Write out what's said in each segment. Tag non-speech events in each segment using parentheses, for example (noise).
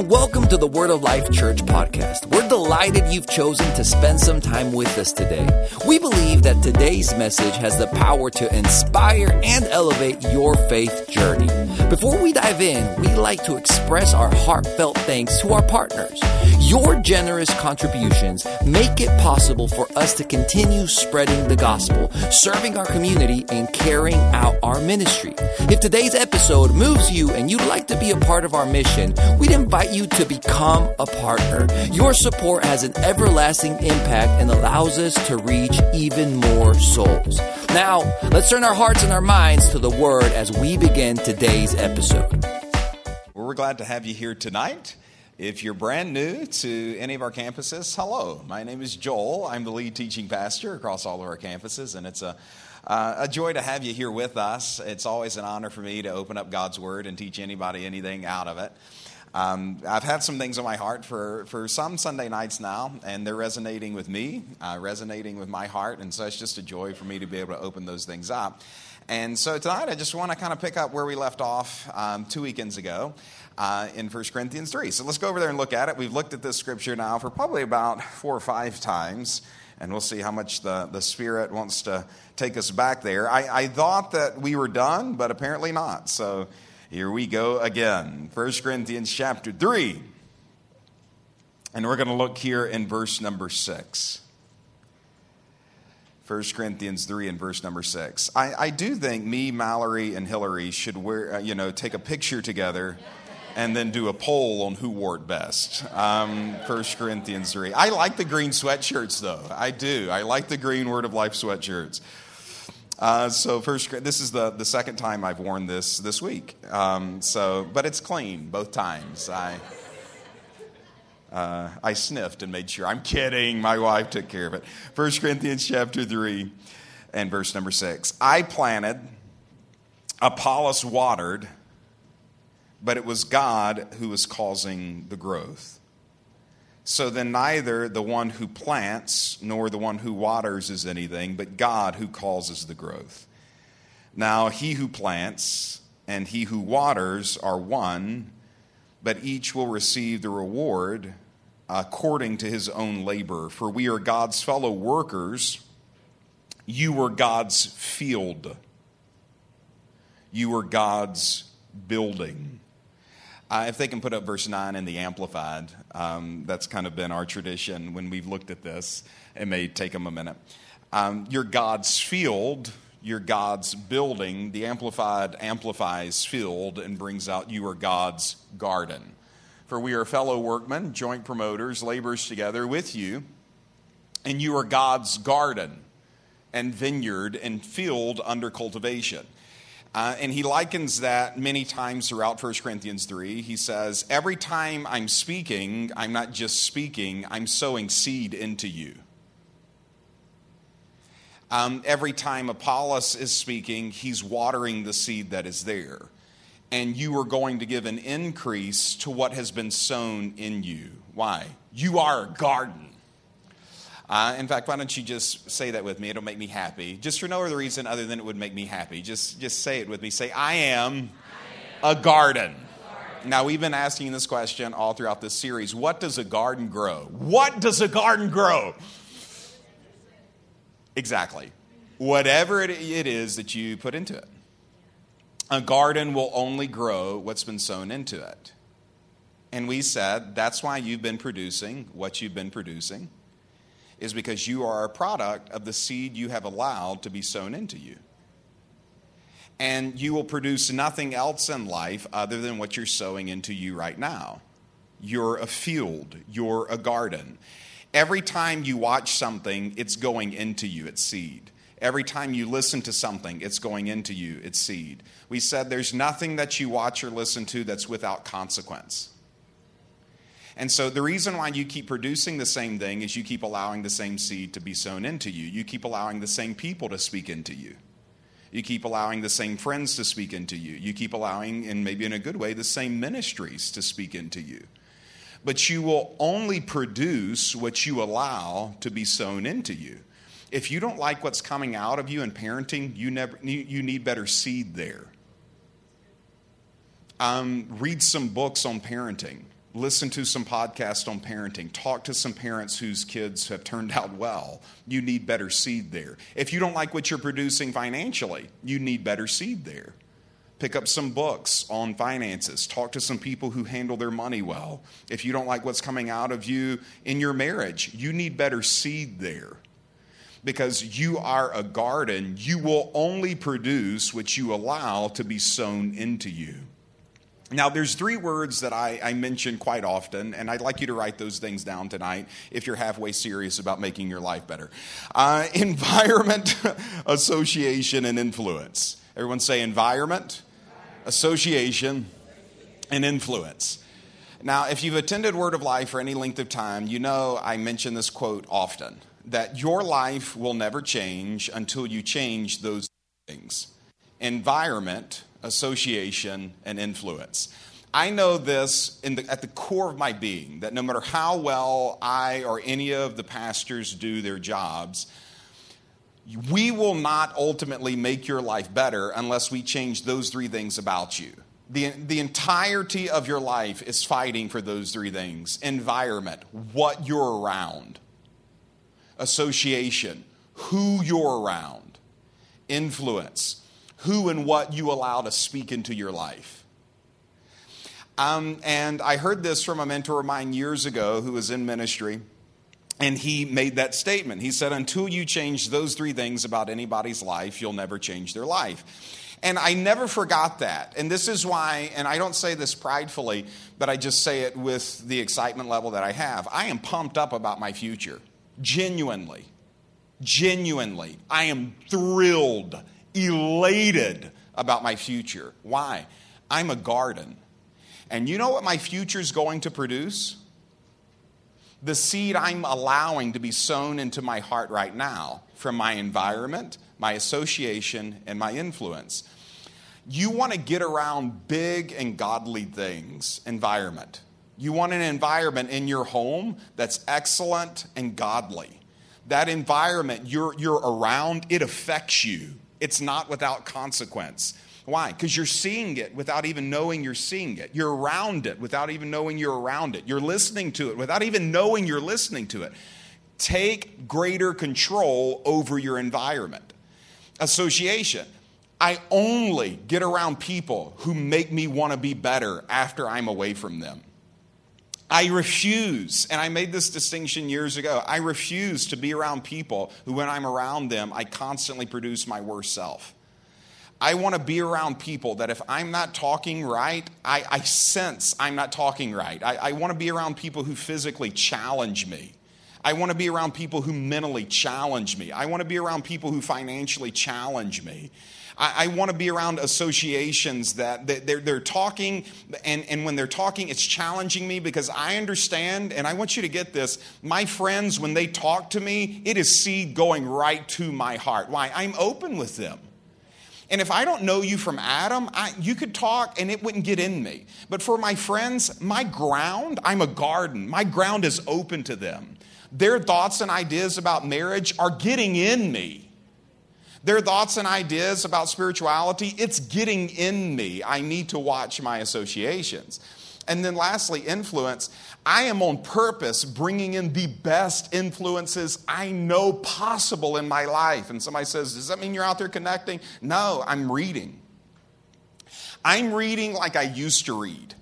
and welcome to the Word of Life Church podcast. We're delighted you've chosen to spend some time with us today. We believe that today's message has the power to inspire and elevate your faith journey. Before we dive in, we'd like to express our heartfelt thanks to our partners. Your generous contributions make it possible for us to continue spreading the gospel, serving our community, and carrying out our ministry. If today's episode moves you and you'd like to be a part of our mission, we'd invite you to become a partner. Your support has an everlasting impact and allows us to reach even more souls. Now, let's turn our hearts and our minds to the Word as we begin today's episode. Well, we're glad to have you here tonight. If you're brand new to any of our campuses, hello. My name is Joel. I'm the lead teaching pastor across all of our campuses, and it's a uh, a joy to have you here with us. It's always an honor for me to open up God's Word and teach anybody anything out of it. Um, I've had some things on my heart for, for some Sunday nights now, and they're resonating with me, uh, resonating with my heart, and so it's just a joy for me to be able to open those things up. And so tonight, I just want to kind of pick up where we left off um, two weekends ago uh, in 1 Corinthians 3. So let's go over there and look at it. We've looked at this scripture now for probably about four or five times, and we'll see how much the, the Spirit wants to take us back there. I, I thought that we were done, but apparently not. So here we go again. 1 Corinthians chapter 3. And we're going to look here in verse number 6. 1 Corinthians 3 and verse number 6. I, I do think me, Mallory, and Hillary should wear, uh, you know, take a picture together and then do a poll on who wore it best. Um, 1 Corinthians 3. I like the green sweatshirts, though. I do. I like the green Word of Life sweatshirts. Uh, so first, this is the, the second time I've worn this this week. Um, so, but it's clean both times. I uh, I sniffed and made sure. I'm kidding. My wife took care of it. First Corinthians chapter three and verse number six. I planted, Apollos watered, but it was God who was causing the growth. So then, neither the one who plants nor the one who waters is anything, but God who causes the growth. Now, he who plants and he who waters are one, but each will receive the reward according to his own labor. For we are God's fellow workers. You were God's field, you were God's building. Uh, if they can put up verse 9 in the Amplified, um, that's kind of been our tradition when we've looked at this. It may take them a minute. Um, you're God's field, you're God's building. The Amplified amplifies field and brings out you are God's garden. For we are fellow workmen, joint promoters, laborers together with you, and you are God's garden and vineyard and field under cultivation. Uh, and he likens that many times throughout 1 Corinthians 3. He says, Every time I'm speaking, I'm not just speaking, I'm sowing seed into you. Um, every time Apollos is speaking, he's watering the seed that is there. And you are going to give an increase to what has been sown in you. Why? You are a garden. Uh, in fact, why don't you just say that with me? It'll make me happy. Just for no other reason other than it would make me happy. Just, just say it with me. Say, I am, I am a, garden. a garden. Now, we've been asking this question all throughout this series. What does a garden grow? What does a garden grow? Exactly. Whatever it is that you put into it. A garden will only grow what's been sown into it. And we said that's why you've been producing what you've been producing is because you are a product of the seed you have allowed to be sown into you. And you will produce nothing else in life other than what you're sowing into you right now. You're a field, you're a garden. Every time you watch something, it's going into you, it's seed. Every time you listen to something, it's going into you, it's seed. We said there's nothing that you watch or listen to that's without consequence. And so the reason why you keep producing the same thing is you keep allowing the same seed to be sown into you. You keep allowing the same people to speak into you. You keep allowing the same friends to speak into you. You keep allowing, and maybe in a good way, the same ministries to speak into you. But you will only produce what you allow to be sown into you. If you don't like what's coming out of you in parenting, you, never, you need better seed there. Um, read some books on parenting Listen to some podcasts on parenting. Talk to some parents whose kids have turned out well. You need better seed there. If you don't like what you're producing financially, you need better seed there. Pick up some books on finances. Talk to some people who handle their money well. If you don't like what's coming out of you in your marriage, you need better seed there. Because you are a garden, you will only produce what you allow to be sown into you. Now, there's three words that I, I, mention quite often, and I'd like you to write those things down tonight if you're halfway serious about making your life better uh, (laughs) environment, (laughs) association, and influence. Everyone say environment, association, and influence. Now, if you've attended Word of Life for any length of time, you know I mention this quote often that your life will never change until you change those things environment, association, and influence. I know this the, at the core of my being that no matter how well I or any of the pastors do their jobs, we will not ultimately make your life better unless we change those three things about you. The, the entirety of your life is fighting for those three things environment, what you're around, association, who you're around, influence, who and what you allow to speak into your life. Um, and I heard this from a mentor of mine years ago who was in ministry, and he made that statement. He said, Until you change those three things about anybody's life, you'll never change their life. And I never forgot that. And this is why, and I don't say this pridefully, but I just say it with the excitement level that I have. I am pumped up about my future. Genuinely. Genuinely. I am thrilled elated about my future. Why? I'm a garden. And you know what my future is going to produce? The seed I'm allowing to be sown into my heart right now from my environment, my association, and my influence. You want to get around big and godly things, environment. You want an environment in your home that's excellent and godly. That environment you're, you're around, it affects you. It's not without consequence. Why? Because you're seeing it without even knowing you're seeing it. You're around it without even knowing you're around it. You're listening to it without even knowing you're listening to it. Take greater control over your environment. Association. I only get around people who make me want to be better after I'm away from them. I refuse, and I made this distinction years ago. I refuse to be around people who, when I'm around them, I constantly produce my worst self. I want to be around people that if I'm not talking right, I, I sense I'm not talking right. I, I want to be around people who physically challenge me. I want to be around people who mentally challenge me. I want to be around people who financially challenge me. I, I want to be around associations that, they're, they're talking, and, and when they're talking, it's challenging me because I understand, and I want you to get this. My friends, when they talk to me, it is seed going right to my heart. Why? I'm open with them. And if I don't know you from Adam, I, you could talk and it wouldn't get in me. But for my friends, my ground, I'm a garden. My ground is open to them. Their thoughts and ideas about marriage are getting in me. Their thoughts and ideas about spirituality, it's getting in me. I need to watch my associations. And then lastly, influence. I am on purpose bringing in the best influences I know possible in my life. And somebody says, Does that mean you're out there connecting? No, I'm reading. I'm reading like I used to read.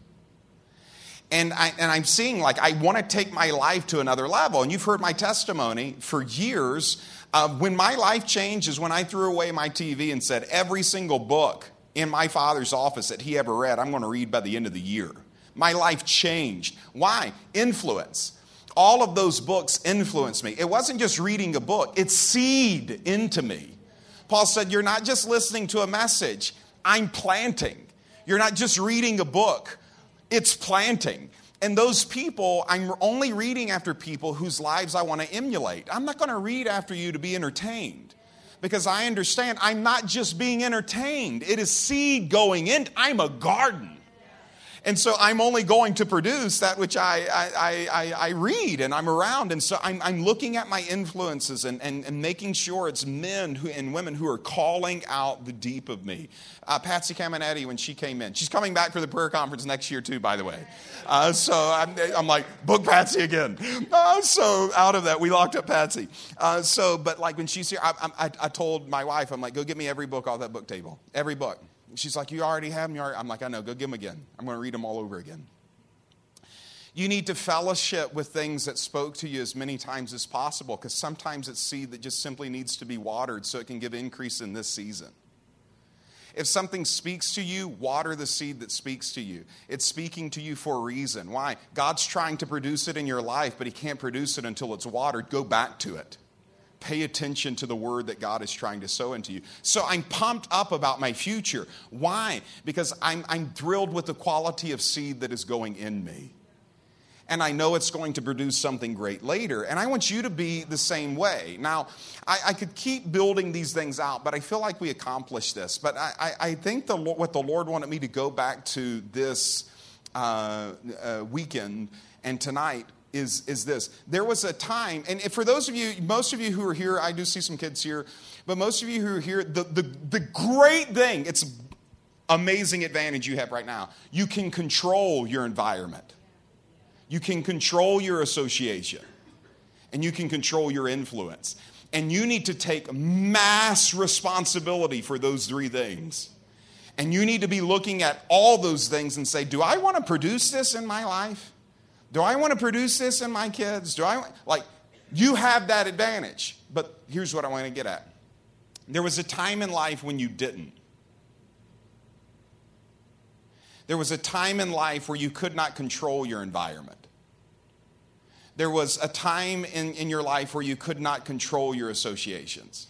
And, I, and I'm seeing like I want to take my life to another level. And you've heard my testimony for years. Uh, when my life changed is when I threw away my TV and said, every single book in my father's office that he ever read, I'm going to read by the end of the year. My life changed. Why? Influence. All of those books influenced me. It wasn't just reading a book, it's seed into me. Paul said, You're not just listening to a message, I'm planting. You're not just reading a book, it's planting. And those people, I'm only reading after people whose lives I want to emulate. I'm not going to read after you to be entertained because I understand I'm not just being entertained, it is seed going in. I'm a garden. And so I'm only going to produce that which I, I, I, I read and I'm around. And so I'm, I'm looking at my influences and, and, and making sure it's men who, and women who are calling out the deep of me. Uh, Patsy Cameneti, when she came in, she's coming back for the prayer conference next year too, by the way. Uh, so I'm, I'm, like, book Patsy again. Uh, so out of that, we locked up Patsy. Uh, so, but like when she's here, I, I, I told my wife, I'm like, go get me every book off that book table. Every book. She's like, You already have them? I'm like, I know. Go give them again. I'm going to read them all over again. You need to fellowship with things that spoke to you as many times as possible because sometimes it's seed that just simply needs to be watered so it can give increase in this season. If something speaks to you, water the seed that speaks to you. It's speaking to you for a reason. Why? God's trying to produce it in your life, but He can't produce it until it's watered. Go back to it pay attention to the word that God is trying to sow into you. So I'm pumped up about my future. Why? Because I'm, I'm thrilled with the quality of seed that is going in me. And I know it's going to produce something great later. And I want you to be the same way. Now, I, I could keep building these things out, but I feel like we accomplished this. But I, I, I think the, what the Lord wanted me to go back to this uh, uh, weekend and tonight is, is this. There was a time, and for those of you, most of you who are here, I do see some kids here, but most of you who are here, the, the, the great thing, it's amazing advantage you have right now. You can control your environment. You can control your association. And you can control your influence. And you need to take mass responsibility for those three things. And you need to be looking at all those things and say, Do I want to produce this in my life? Do I want to produce this in my kids? Do I like you have that advantage. But here's what I want to get at. There was a time in life when you didn't. There was a time in life where you could not control your environment. There was a time in, in your life where you could not control your associations.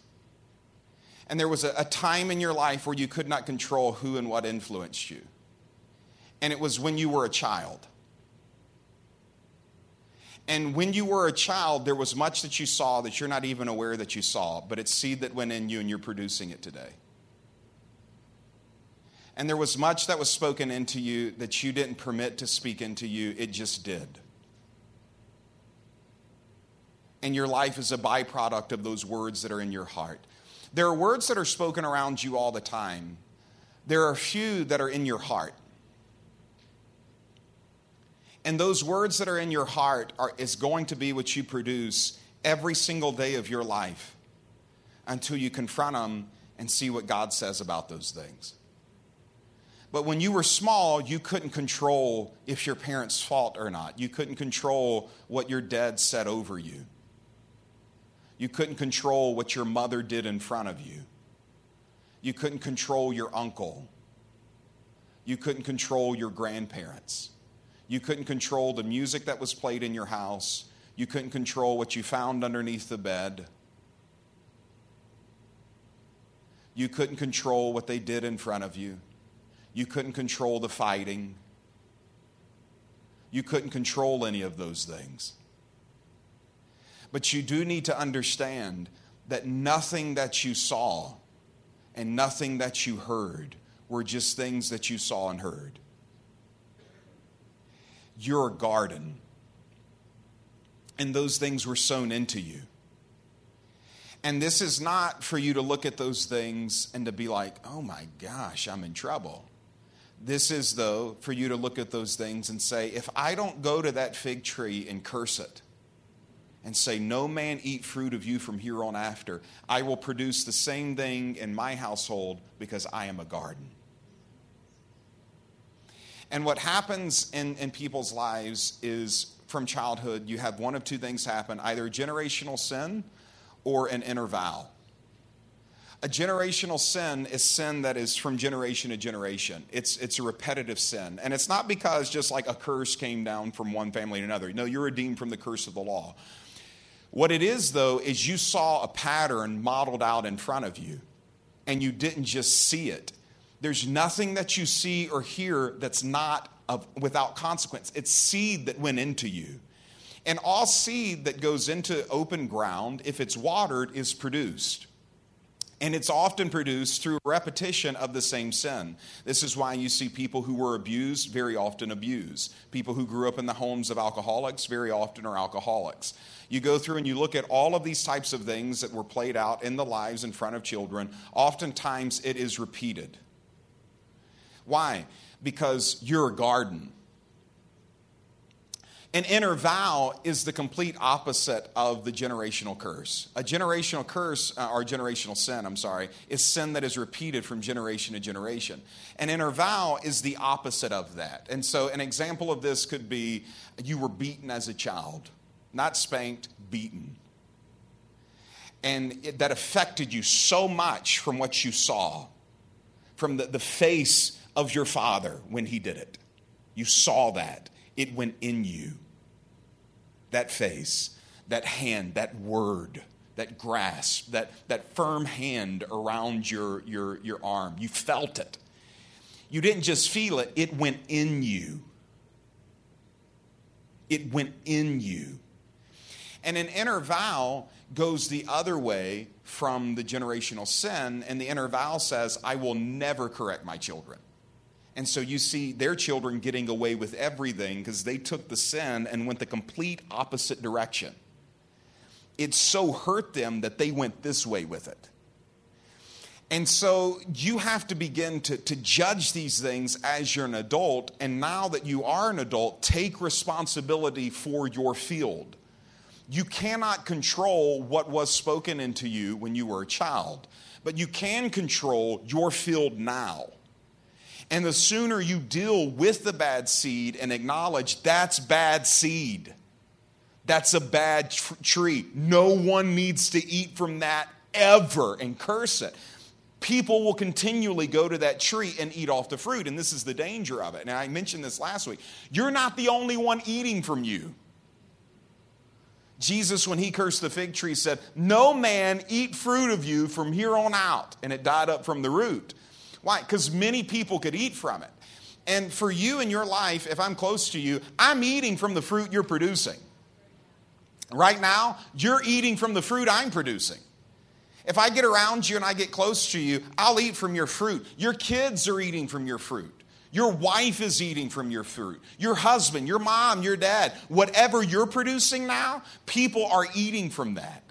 And there was a, a time in your life where you could not control who and what influenced you. And it was when you were a child. And when you were a child, there was much that you saw that you're not even aware that you saw, but it's seed that went in you and you're producing it today. And there was much that was spoken into you that you didn't permit to speak into you, it just did. And your life is a byproduct of those words that are in your heart. There are words that are spoken around you all the time. There are few that are in your heart. And those words that are in your heart are, is going to be what you produce every single day of your life until you confront them and see what God says about those things. But when you were small, you couldn't control if your parents fought or not. You couldn't control what your dad said over you. You couldn't control what your mother did in front of you. You couldn't control your uncle. You couldn't control your grandparents. You couldn't control the music that was played in your house. You couldn't control what you found underneath the bed. You couldn't control what they did in front of you. You couldn't control the fighting. You couldn't control any of those things. But you do need to understand that nothing that you saw and nothing that you heard were just things that you saw and heard your garden. And those things were sown into you. And this is not for you to look at those things and to be like, oh my gosh, I'm in trouble. This is, though, for you to look at those things and say, if I don't go to that fig tree and curse it and say, No man eat fruit of you from here on after, I will produce the same thing in my household because I am a garden. And what happens in, in people's lives is from childhood, you have one of two things happen either generational sin or an inner vow. A generational sin is sin that is from generation to generation. It's, it's a repetitive sin. And it's not because just like a curse came down from one family to another. No, you're redeemed from the curse of the law. What it is, though, is you saw a pattern modeled out in front of you, and you didn't just see it, there's nothing that you see or hear that's not of, without consequence. It's seed that went into you. And all seed that goes into open ground, if it's watered, is produced. And it's often produced through repetition of the same sin. This is why you see people who were abused very often abuse. People who grew up in the homes of alcoholics very often are alcoholics. You go through and you look at all of these types of things that were played out in the lives in front of children. Oftentimes it is repeated. Why? Because you're a garden. An inner vow is the complete opposite of the generational curse. A generational curse, uh, or generational sin, I'm sorry, is sin that is repeated from generation to generation. An inner vow is the opposite of that. And so, an example of this could be you were beaten as a child, not spanked, beaten. And it, that affected you so much from what you saw, from the, the face of your father when he did it. You saw that it went in you. That face, that hand, that word, that grasp, that, that firm hand around your, your, your arm. You felt it. You didn't just feel it, it went in you. It went in you. And an inner vow goes the other way from the generational sin, and the inner vow says, I will never correct my children. And so you see their children getting away with everything because they took the sin and went the complete opposite direction. It so hurt them that they went this way with it. And so you have to begin to, to judge these things as you're an adult. And now that you are an adult, take responsibility for your field. You cannot control what was spoken into you when you were a child, but you can control your field now. And the sooner you deal with the bad seed and acknowledge that's bad seed, that's a bad tr- tree. No one needs to eat from that ever and curse it. People will continually go to that tree and eat off the fruit, and this is the danger of it. And I mentioned this last week. You're not the only one eating from you. Jesus, when he cursed the fig tree, said, No man eat fruit of you from here on out. And it died up from the root. Why? Because many people could eat from it. And for you in your life, if I'm close to you, I'm eating from the fruit you're producing. Right now, you're eating from the fruit I'm producing. If I get around you and I get close to you, I'll eat from your fruit. Your kids are eating from your fruit. Your wife is eating from your fruit. Your husband, your mom, your dad, whatever you're producing now, people are eating from that.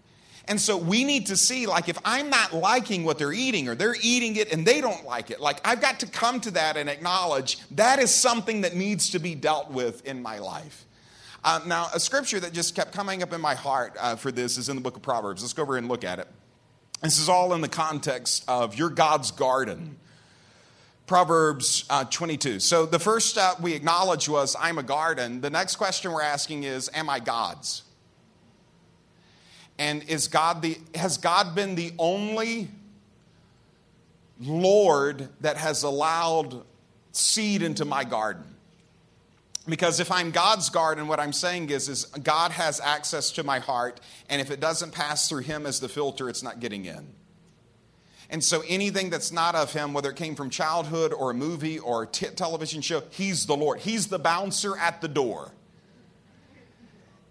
And so we need to see, like, if I'm not liking what they're eating or they're eating it and they don't like it, like, I've got to come to that and acknowledge that is something that needs to be dealt with in my life. Uh, now, a scripture that just kept coming up in my heart uh, for this is in the book of Proverbs. Let's go over and look at it. This is all in the context of your God's garden. Proverbs uh, 22. So the first we acknowledge was, I'm a garden. The next question we're asking is, Am I God's? And is God the, has God been the only Lord that has allowed seed into my garden? Because if I'm God's garden, what I'm saying is, is God has access to my heart, and if it doesn't pass through Him as the filter, it's not getting in. And so anything that's not of Him, whether it came from childhood or a movie or a t- television show, He's the Lord. He's the bouncer at the door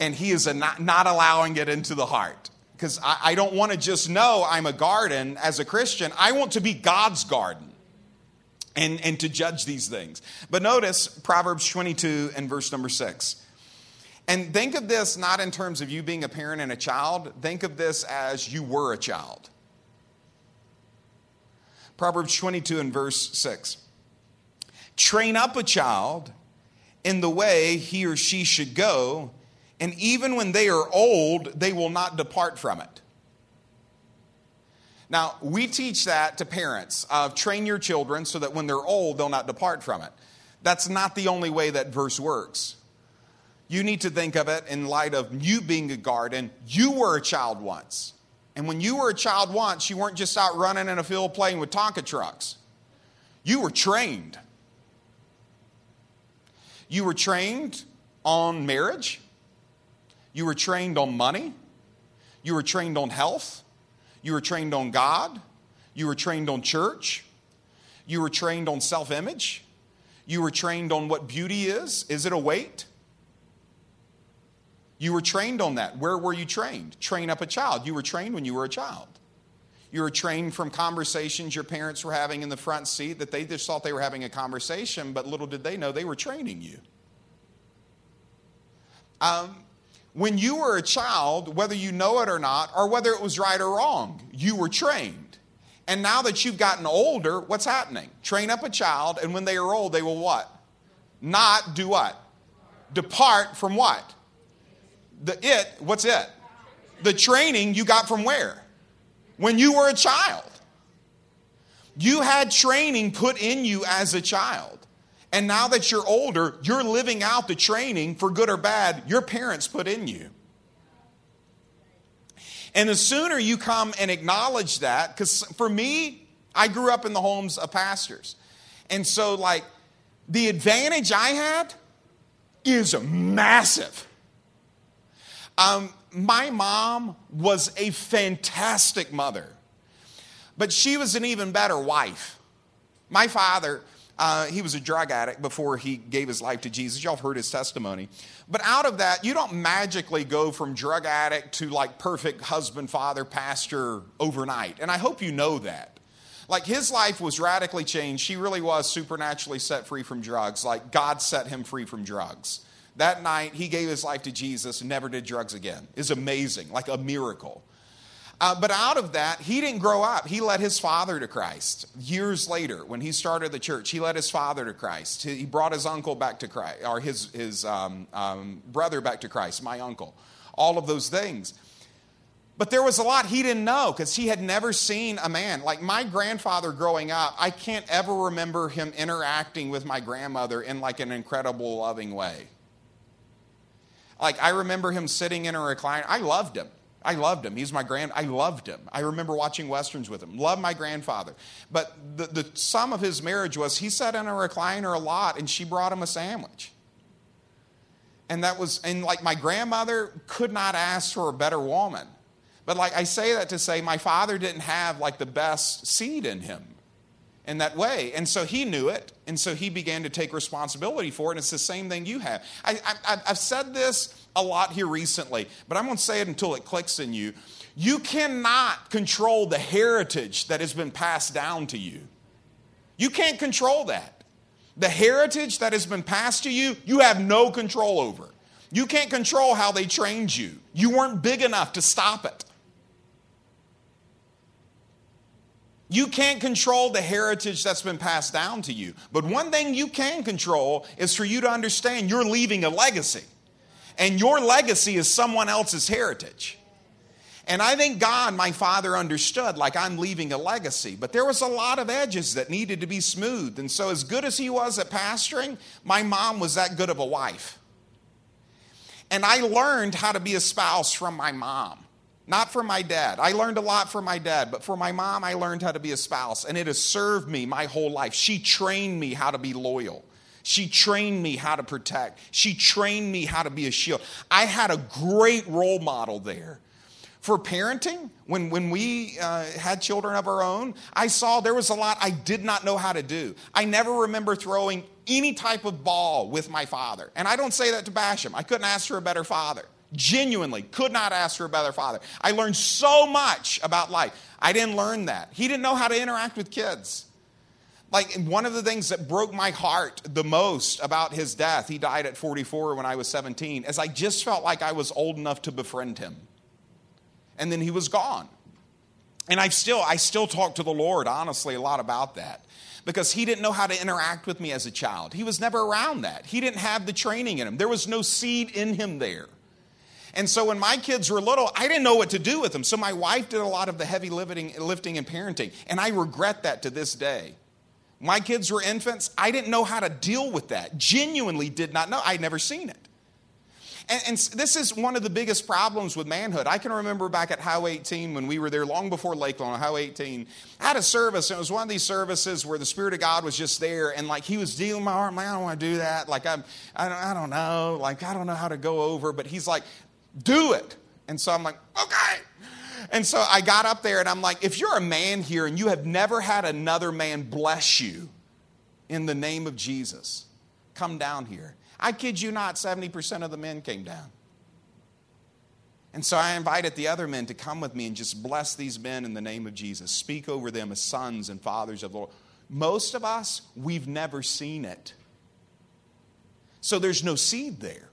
and he is not, not allowing it into the heart. Because I, I don't want to just know I'm a garden as a Christian. I want to be God's garden and, and to judge these things. But notice Proverbs 22 and verse number 6. And think of this not in terms of you being a parent and a child, think of this as you were a child. Proverbs 22 and verse 6. Train up a child in the way he or she should go, and even when they are old, they will not depart from it. Now, we teach that to parents train your children so that when they're old, they'll not depart from it. That's not the only way that verse works. You need to think of it in light of you being a garden. You were a child once. And when you were a child once, you weren't just out running in a field playing with Tonka trucks. You were trained. You were trained on marriage. You were trained on money. You were trained on health. You were trained on God. You were trained on church. You were trained on self image. You were trained on what beauty is. Is it a weight? You were trained on that. Where were you trained? Train up a child. You were trained when you were a child. You were trained from conversations your parents were having in the front seat that they just thought they were having a conversation, but little did they know they were training you. Um, when you were a child, whether you know it or not, or whether it was right or wrong, you were trained. And now that you've gotten older, what's happening? Train up a child, and when they are old, they will what? Not do what? Depart from what? The it, what's it? The training you got from where? When you were a child. You had training put in you as a child. And now that you're older, you're living out the training, for good or bad, your parents put in you. And the sooner you come and acknowledge that, because for me, I grew up in the homes of pastors. And so, like, the advantage I had is massive. Um, my mom was a fantastic mother, but she was an even better wife. My father, uh, he was a drug addict before he gave his life to Jesus. Y'all have heard his testimony. But out of that, you don't magically go from drug addict to like perfect husband, father, pastor overnight. And I hope you know that. Like his life was radically changed. He really was supernaturally set free from drugs. Like God set him free from drugs. That night, he gave his life to Jesus and never did drugs again. It's amazing, like a miracle. Uh, but out of that, he didn't grow up. He led his father to Christ. Years later, when he started the church, he led his father to Christ. He brought his uncle back to Christ, or his, his um, um, brother back to Christ, my uncle. All of those things. But there was a lot he didn't know because he had never seen a man. Like my grandfather growing up, I can't ever remember him interacting with my grandmother in like an incredible, loving way. Like I remember him sitting in a recliner. I loved him. I loved him. He's my grand. I loved him. I remember watching westerns with him. Loved my grandfather. But the, the sum of his marriage was he sat in a recliner a lot, and she brought him a sandwich. And that was, and like my grandmother could not ask for a better woman. But like I say that to say, my father didn't have like the best seed in him in that way. And so he knew it. And so he began to take responsibility for it. And it's the same thing you have. I, have said this a lot here recently, but I'm going to say it until it clicks in you. You cannot control the heritage that has been passed down to you. You can't control that. The heritage that has been passed to you, you have no control over. You can't control how they trained you. You weren't big enough to stop it. You can't control the heritage that's been passed down to you. But one thing you can control is for you to understand you're leaving a legacy. And your legacy is someone else's heritage. And I think God, my father, understood like I'm leaving a legacy. But there was a lot of edges that needed to be smoothed. And so, as good as he was at pastoring, my mom was that good of a wife. And I learned how to be a spouse from my mom. Not from my dad. I learned a lot from my dad, but for my mom, I learned how to be a spouse, and it has served me my whole life. She trained me how to be loyal. She trained me how to protect. She trained me how to be a shield. I had a great role model there. For parenting, when, when we uh, had children of our own, I saw there was a lot I did not know how to do. I never remember throwing any type of ball with my father. And I don't say that to bash him. I couldn't ask for a better father. Genuinely, could not ask for a better father. I learned so much about life. I didn't learn that. He didn't know how to interact with kids. Like one of the things that broke my heart the most about his death, he died at 44 when I was 17, is I just felt like I was old enough to befriend him. And then he was gone. And I still I still talk to the Lord honestly a lot about that because he didn't know how to interact with me as a child. He was never around that. He didn't have the training in him. There was no seed in him there. And so when my kids were little, I didn't know what to do with them. So my wife did a lot of the heavy lifting, and parenting. And I regret that to this day. My kids were infants. I didn't know how to deal with that. Genuinely did not know. I'd never seen it. And, and, this is one of the biggest problems with manhood. I can remember back at How 18 when we were there long before Lakeland on How 18. I had a service, and it was one of these services where the Spirit of God was just there, and like He was dealing my heart. Man, I don't want to do that. Like I'm, I don't, I don't know. Like I don't know how to go over. But He's like, do it. And so I'm like, okay. And so I got up there and I'm like, if you're a man here and you have never had another man bless you in the name of Jesus, come down here. I kid you not, 70% of the men came down. And so I invited the other men to come with me and just bless these men in the name of Jesus. Speak over them as sons and fathers of the Lord. Most of us, we've never seen it. So there's no seed there.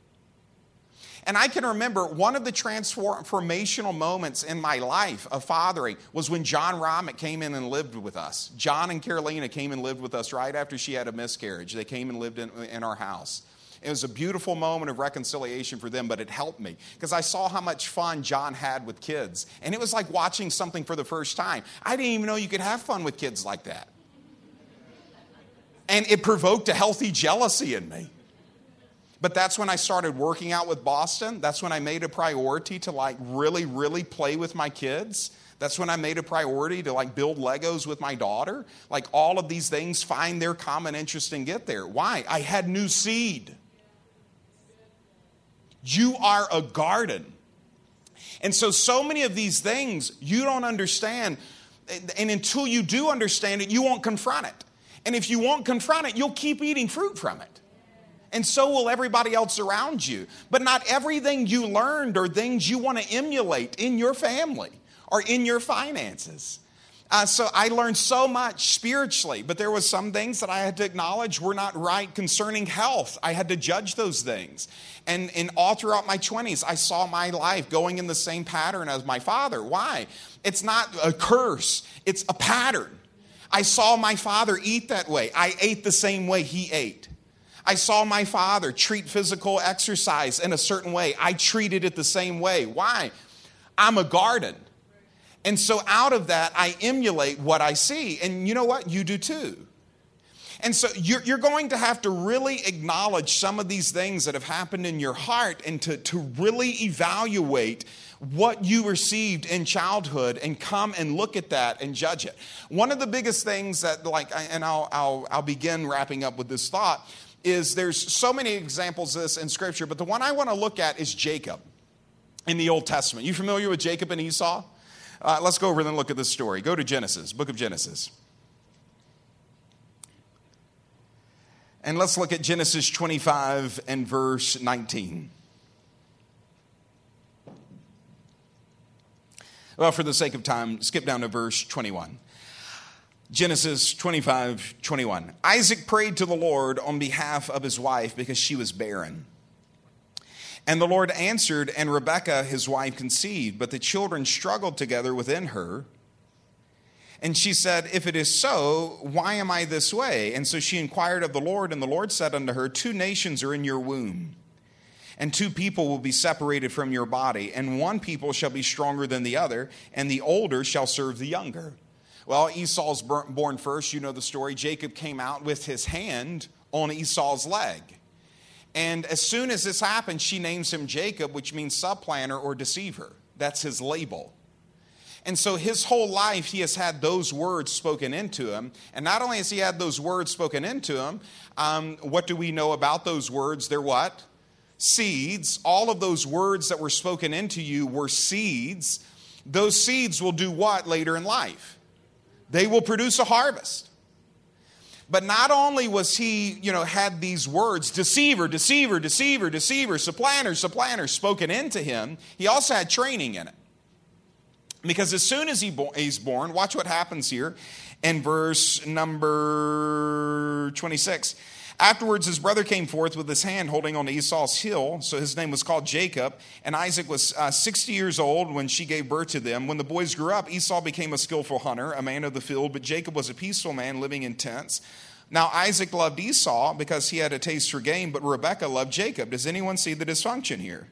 And I can remember one of the transformational moments in my life of fathering was when John Romick came in and lived with us. John and Carolina came and lived with us right after she had a miscarriage. They came and lived in, in our house. It was a beautiful moment of reconciliation for them, but it helped me because I saw how much fun John had with kids. And it was like watching something for the first time. I didn't even know you could have fun with kids like that. And it provoked a healthy jealousy in me. But that's when I started working out with Boston. That's when I made a priority to like really, really play with my kids. That's when I made a priority to like build Legos with my daughter. Like all of these things find their common interest and get there. Why? I had new seed. You are a garden. And so, so many of these things you don't understand. And until you do understand it, you won't confront it. And if you won't confront it, you'll keep eating fruit from it. And so will everybody else around you. But not everything you learned are things you want to emulate in your family or in your finances. Uh, so I learned so much spiritually, but there was some things that I had to acknowledge were not right concerning health. I had to judge those things. And, and all throughout my 20s, I saw my life going in the same pattern as my father. Why? It's not a curse, it's a pattern. I saw my father eat that way. I ate the same way he ate. I saw my father treat physical exercise in a certain way. I treated it the same way. Why? I'm a garden. And so out of that, I emulate what I see. And you know what? You do too. And so you're, you're going to have to really acknowledge some of these things that have happened in your heart and to, to really evaluate what you received in childhood and come and look at that and judge it. One of the biggest things that, like, and I'll, I'll, I'll begin wrapping up with this thought, is there's so many examples of this in Scripture, but the one I want to look at is Jacob in the Old Testament. You familiar with Jacob and Esau? Uh, let's go over and look at this story. Go to Genesis, book of Genesis. And let's look at Genesis 25 and verse 19. Well, for the sake of time, skip down to verse 21. Genesis 25, 21. Isaac prayed to the Lord on behalf of his wife because she was barren. And the Lord answered, and Rebekah, his wife, conceived, but the children struggled together within her. And she said, If it is so, why am I this way? And so she inquired of the Lord, and the Lord said unto her, Two nations are in your womb, and two people will be separated from your body, and one people shall be stronger than the other, and the older shall serve the younger. Well, Esau's born first. You know the story. Jacob came out with his hand on Esau's leg. And as soon as this happens, she names him Jacob, which means supplanter or deceiver. That's his label. And so his whole life, he has had those words spoken into him. And not only has he had those words spoken into him, um, what do we know about those words? They're what? Seeds. All of those words that were spoken into you were seeds. Those seeds will do what later in life? They will produce a harvest. But not only was he, you know, had these words, deceiver, deceiver, deceiver, deceiver, supplanter, supplanter, spoken into him, he also had training in it. Because as soon as he bo- he's born, watch what happens here in verse number 26. Afterwards, his brother came forth with his hand holding on Esau's heel. So his name was called Jacob. And Isaac was uh, 60 years old when she gave birth to them. When the boys grew up, Esau became a skillful hunter, a man of the field, but Jacob was a peaceful man living in tents. Now, Isaac loved Esau because he had a taste for game, but Rebekah loved Jacob. Does anyone see the dysfunction here?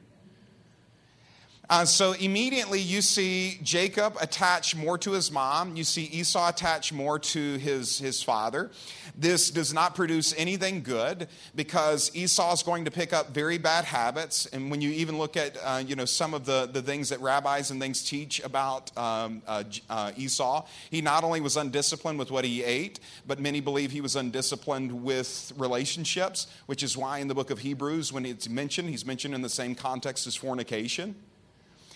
Uh, so immediately you see Jacob attach more to his mom. You see Esau attach more to his, his father. This does not produce anything good because Esau is going to pick up very bad habits. And when you even look at uh, you know some of the, the things that rabbis and things teach about um, uh, uh Esau, he not only was undisciplined with what he ate, but many believe he was undisciplined with relationships, which is why in the book of Hebrews, when it's mentioned, he's mentioned in the same context as fornication.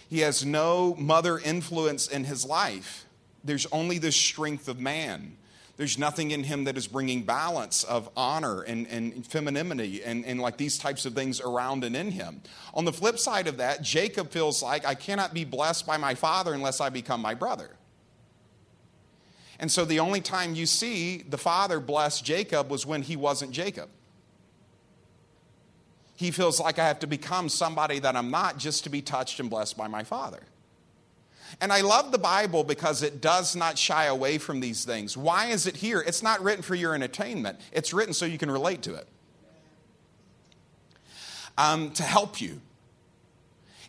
He has no mother influence in his life. There's only the strength of man. There's nothing in him that is bringing balance of honor and, and femininity and, and like these types of things around and in him. On the flip side of that, Jacob feels like I cannot be blessed by my father unless I become my brother. And so the only time you see the father bless Jacob was when he wasn't Jacob. He feels like I have to become somebody that I'm not just to be touched and blessed by my father. And I love the Bible because it does not shy away from these things. Why is it here? It's not written for your entertainment, it's written so you can relate to it, um, to help you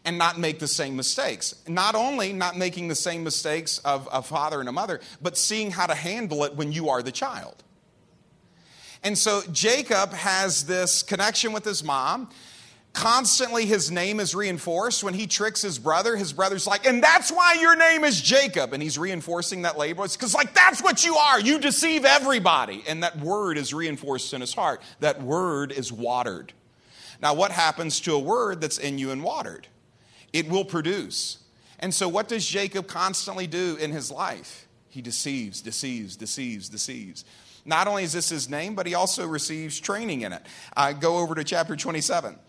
and not make the same mistakes. Not only not making the same mistakes of a father and a mother, but seeing how to handle it when you are the child. And so Jacob has this connection with his mom. Constantly, his name is reinforced. When he tricks his brother, his brother's like, and that's why your name is Jacob. And he's reinforcing that label. It's because, like, that's what you are. You deceive everybody. And that word is reinforced in his heart. That word is watered. Now, what happens to a word that's in you and watered? It will produce. And so, what does Jacob constantly do in his life? He deceives, deceives, deceives, deceives. Not only is this his name, but he also receives training in it. Uh, go over to chapter 27.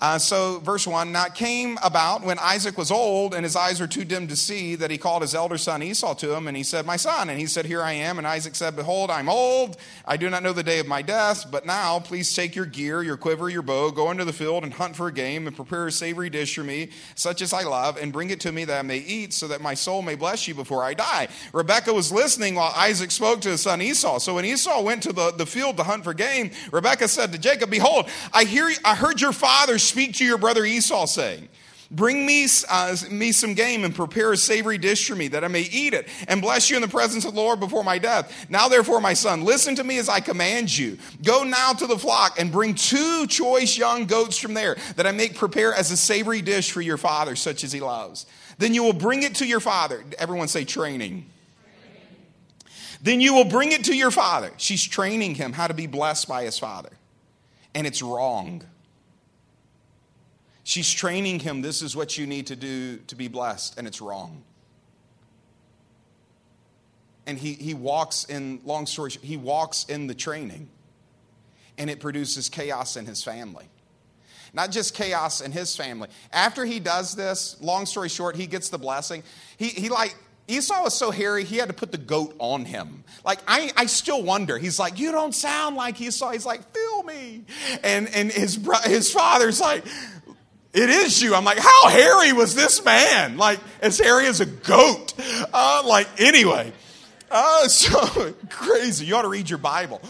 Uh, so, verse 1 Now it came about when Isaac was old and his eyes were too dim to see that he called his elder son Esau to him and he said, My son. And he said, Here I am. And Isaac said, Behold, I'm old. I do not know the day of my death. But now please take your gear, your quiver, your bow, go into the field and hunt for a game and prepare a savory dish for me, such as I love, and bring it to me that I may eat, so that my soul may bless you before I die. Rebekah was listening while Isaac spoke to his son Esau. So when Esau went to the, the field to hunt for game, Rebekah said to Jacob, Behold, I, hear, I heard your father speak to your brother Esau saying, Bring me, uh, me some game and prepare a savory dish for me that I may eat it and bless you in the presence of the Lord before my death. Now, therefore, my son, listen to me as I command you. Go now to the flock and bring two choice young goats from there that I may prepare as a savory dish for your father, such as he loves. Then you will bring it to your father. Everyone say training. Then you will bring it to your father. She's training him how to be blessed by his father. And it's wrong. She's training him, this is what you need to do to be blessed, and it's wrong. And he, he walks in, long story short, he walks in the training, and it produces chaos in his family. Not just chaos in his family. After he does this, long story short, he gets the blessing. He, he like, Esau was so hairy, he had to put the goat on him. Like, I, I still wonder. He's like, You don't sound like Esau. He's like, Feel me. And, and his, his father's like, it is you. I'm like, how hairy was this man? Like, as hairy as a goat. Uh, like, anyway. Uh, (laughs) so crazy. You ought to read your Bible.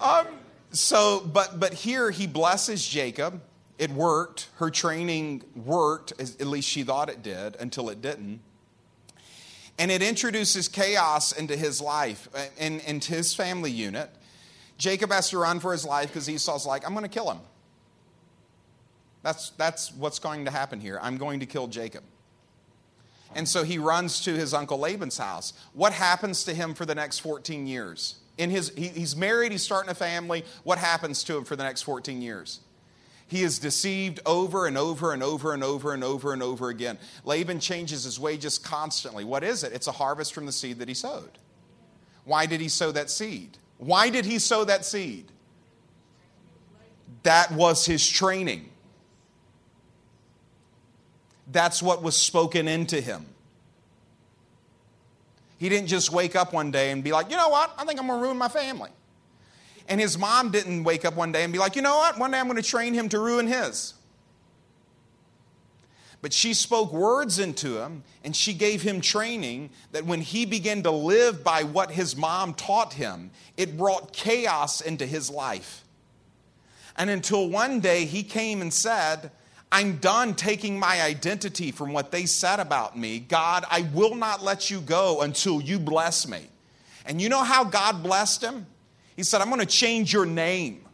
Um, so, but, but here he blesses Jacob. It worked. Her training worked, at least she thought it did, until it didn't. And it introduces chaos into his life and into his family unit. Jacob has to run for his life because Esau's like, I'm going to kill him. That's, that's what's going to happen here. I'm going to kill Jacob. And so he runs to his uncle Laban's house. What happens to him for the next 14 years? In his, he, he's married, he's starting a family. What happens to him for the next 14 years? He is deceived over and over and over and over and over and over again. Laban changes his wages constantly. What is it? It's a harvest from the seed that he sowed. Why did he sow that seed? Why did he sow that seed? That was his training. That's what was spoken into him. He didn't just wake up one day and be like, you know what? I think I'm going to ruin my family. And his mom didn't wake up one day and be like, you know what? One day I'm going to train him to ruin his. But she spoke words into him and she gave him training that when he began to live by what his mom taught him, it brought chaos into his life. And until one day he came and said, I'm done taking my identity from what they said about me. God, I will not let you go until you bless me. And you know how God blessed him? He said, I'm going to change your name.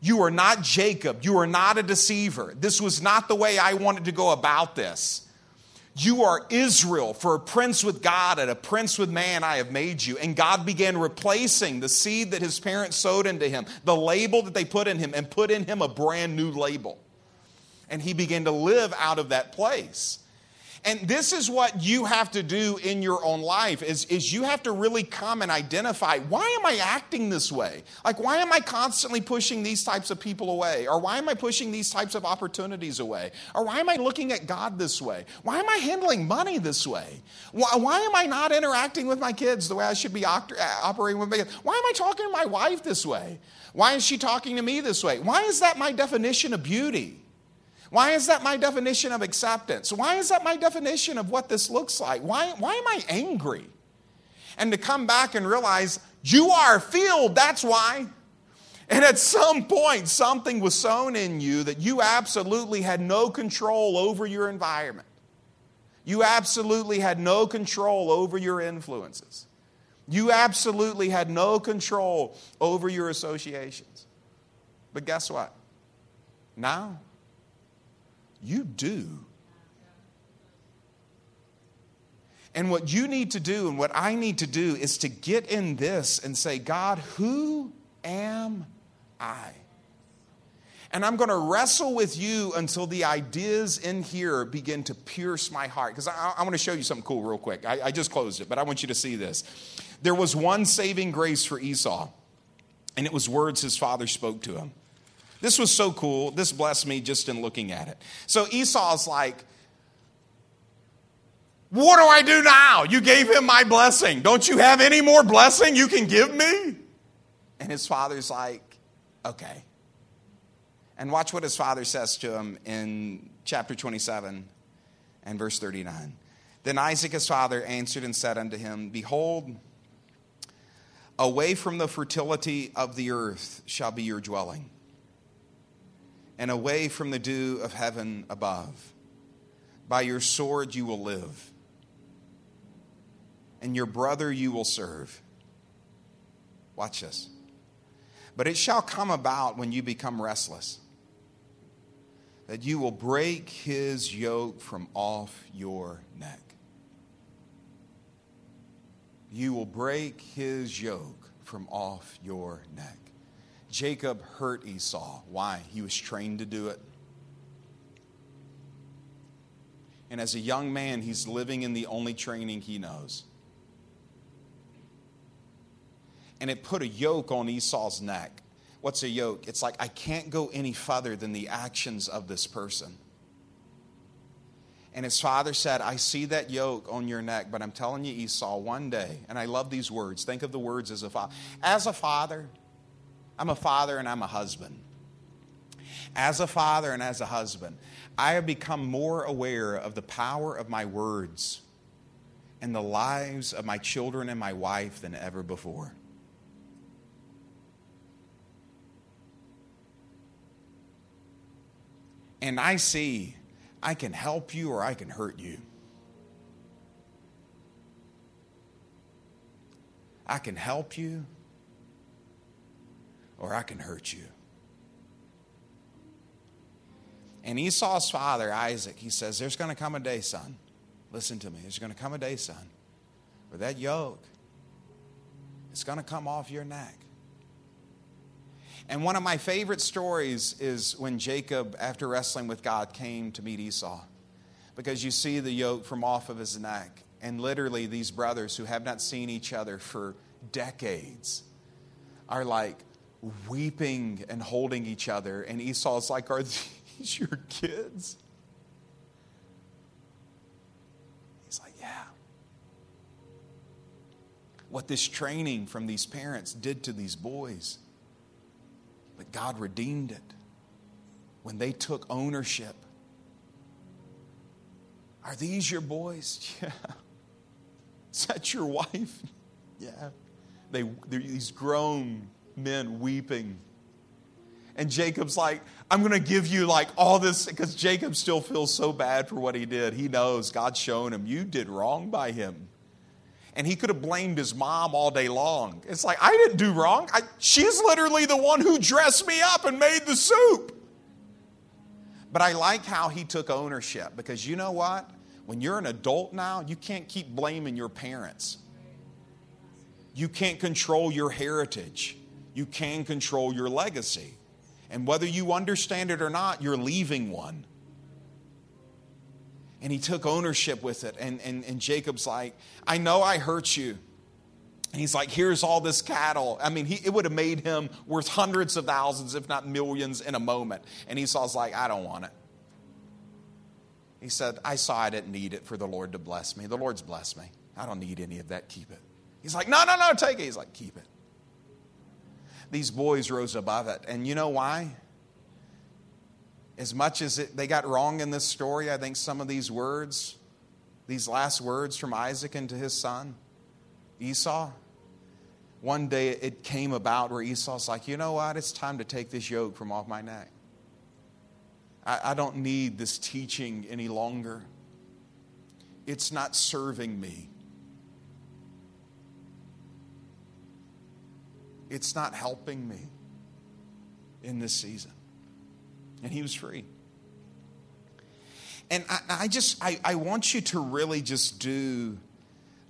You are not Jacob. You are not a deceiver. This was not the way I wanted to go about this. You are Israel, for a prince with God and a prince with man I have made you. And God began replacing the seed that his parents sowed into him, the label that they put in him, and put in him a brand new label and he began to live out of that place. And this is what you have to do in your own life is, is you have to really come and identify why am I acting this way? Like why am I constantly pushing these types of people away? Or why am I pushing these types of opportunities away? Or why am I looking at God this way? Why am I handling money this way? Why, why am I not interacting with my kids the way I should be uh, operating with my kids? Why am I talking to my wife this way? Why is she talking to me this way? Why is that my definition of beauty? Why is that my definition of acceptance? Why is that my definition of what this looks like? Why, why am I angry? And to come back and realize you are filled, that's why. And at some point, something was sown in you that you absolutely had no control over your environment. You absolutely had no control over your influences. You absolutely had no control over your associations. But guess what? Now, you do. And what you need to do and what I need to do is to get in this and say, God, who am I? And I'm going to wrestle with you until the ideas in here begin to pierce my heart. Because I, I, want to show you something cool real quick. I, I just closed it, but I want you to see this. There was one saving grace for Esau, and it was words his father spoke to him. This was so cool. This blessed me just in looking at it. So Esau's like, What do I do now? You gave him my blessing. Don't you have any more blessing you can give me? And his father's like, Okay. And watch what his father says to him in chapter 27 and verse 39. Then Isaac his father answered and said unto him, Behold, away from the fertility of the earth shall be your dwelling and away from the dew of heaven above. By your sword you will live, and your brother you will serve. Watch this. But it shall come about when you become restless that you will break his yoke from off your neck. You will break his yoke from off your neck. Jacob hurt Esau. Why? He was trained to do it. And as a young man, he's living in the only training he knows. And it put a yoke on Esau's neck. What's a yoke? It's like, I can't go any further than the actions of this person. And his father said, I see that yoke on your neck, but I'm telling you, Esau, one day, and I love these words. Think of the words as a father. As a father, I'm a father and I'm a husband. As a father and as a husband, I have become more aware of the power of my words and the lives of my children and my wife than ever before. And I see I can help you or I can hurt you. I can help you or I can hurt you. And Esau's father, Isaac, he says, There's going to come a day, son. Listen to me. There's going to come a day, son, where that yoke is going to come off your neck. And one of my favorite stories is when Jacob, after wrestling with God, came to meet Esau. Because you see the yoke from off of his neck. And literally, these brothers who have not seen each other for decades are like, weeping and holding each other. And Esau's like, Are (laughs) these your kids? He's like, Yeah. What this training from these parents did to these boys, but God redeemed it when they took ownership. Are these your boys? (laughs) Yeah. Is that your wife? (laughs) Yeah. They, these grown men weeping. And Jacob's like, I'm going to give you like all this because Jacob still feels so bad for what he did. He knows God's shown him, you did wrong by him. And he could have blamed his mom all day long. It's like, I didn't do wrong. I, she's literally the one who dressed me up and made the soup. But I like how he took ownership because you know what? When you're an adult now, you can't keep blaming your parents. You can't control your heritage you can control your legacy. And whether you understand it or not, you're leaving one. And he took ownership with it. And, and, and Jacob's like, I know I hurt you. And he's like, here's all this cattle. I mean, he, it would have made him worth hundreds of thousands, if not millions, in a moment. And Esau's like, I don't want it. He said, I saw I didn't need it for the Lord to bless me. The Lord's blessed me. I don't need any of that. Keep it. He's like, no, no, no, take it. He's like, keep it. These boys rose above it. And you know why? As much as it, they got wrong in this story, I think some of these words, these last words from Isaac into his son, Esau, one day it came about where Esau's like, you know what? It's time to take this yoke from off my neck. I, I don't need this teaching any longer. It's not serving me. It's not helping me in this season. And he was free. And I, I just, I, I want you to really just do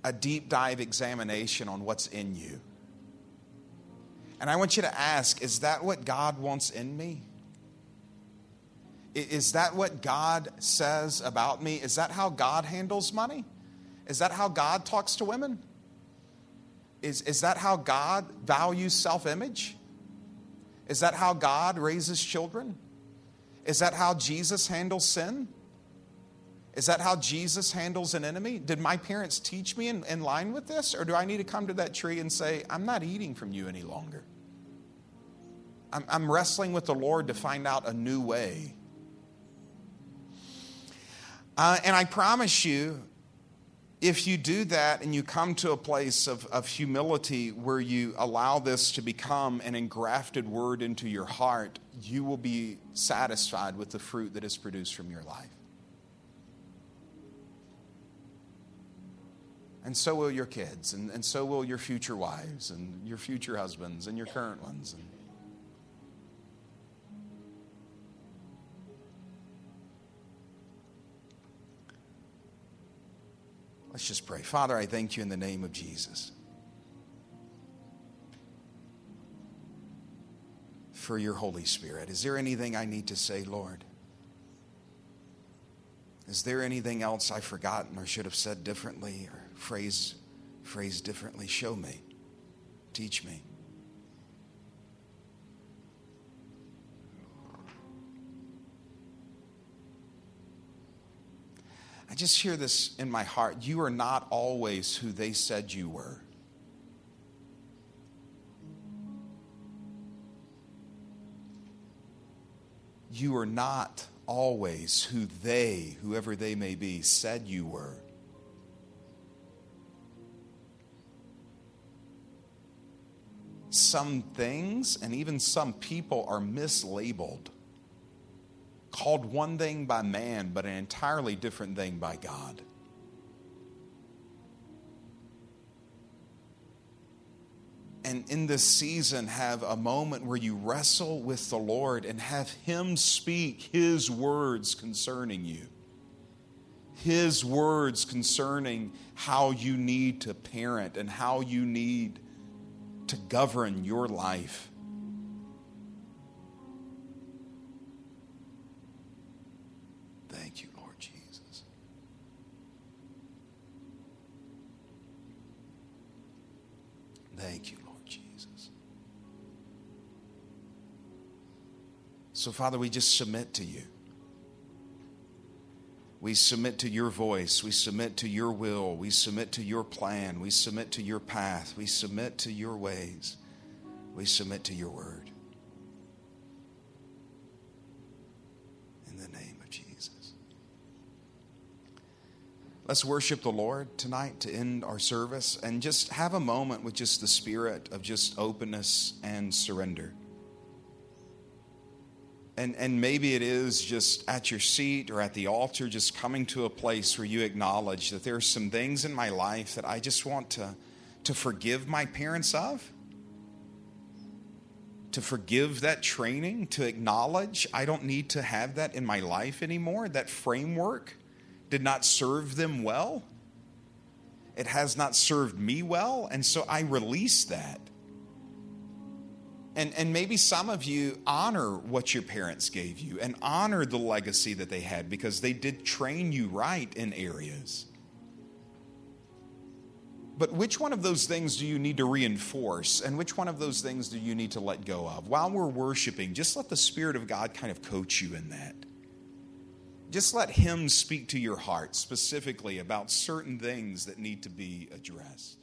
a deep dive examination on what's in you. And I want you to ask is that what God wants in me? Is that what God says about me? Is that how God handles money? Is that how God talks to women? Is, is that how God values self image? Is that how God raises children? Is that how Jesus handles sin? Is that how Jesus handles an enemy? Did my parents teach me in, in line with this? Or do I need to come to that tree and say, I'm not eating from you any longer? I'm, I'm wrestling with the Lord to find out a new way. Uh, and I promise you, if you do that and you come to a place of, of humility where you allow this to become an engrafted word into your heart, you will be satisfied with the fruit that is produced from your life. And so will your kids, and, and so will your future wives, and your future husbands, and your current ones. And Let's just pray. Father, I thank you in the name of Jesus for your Holy Spirit. Is there anything I need to say, Lord? Is there anything else I've forgotten or should have said differently or phrased, phrased differently? Show me. Teach me. I just hear this in my heart. You are not always who they said you were. You are not always who they, whoever they may be, said you were. Some things and even some people are mislabeled called one thing by man, but an entirely different thing by God. And in this season, have a moment where you wrestle with the Lord and have Him speak His words concerning you. His words concerning how you need to parent and how you need to govern your life. Thank you, Lord Jesus. Thank you, Lord Jesus. So, Father, we just submit to you. We submit to your voice. We submit to your will. We submit to your plan. We submit to your path. We submit to your ways. We submit to your word. Let's worship the Lord tonight to end our service and just have a moment with just the spirit of just openness and surrender. And, and maybe it is just at your seat or at the altar, just coming to a place where you acknowledge that there are some things in my life that I just want to, to forgive my parents of, to forgive that training, to acknowledge I don't need to have that in my life anymore, that framework did not serve them well. It has not served me well. And so I release that. And, and maybe some of you honor what your parents gave you and honor the legacy that they had because they did train you right in areas. But which one of those things do you need to reinforce? And which one of those things do you need to let go of? While we're worshiping, just let the Spirit of God kind of coach you in that. Just let Him speak to your heart specifically about certain things that need to be addressed.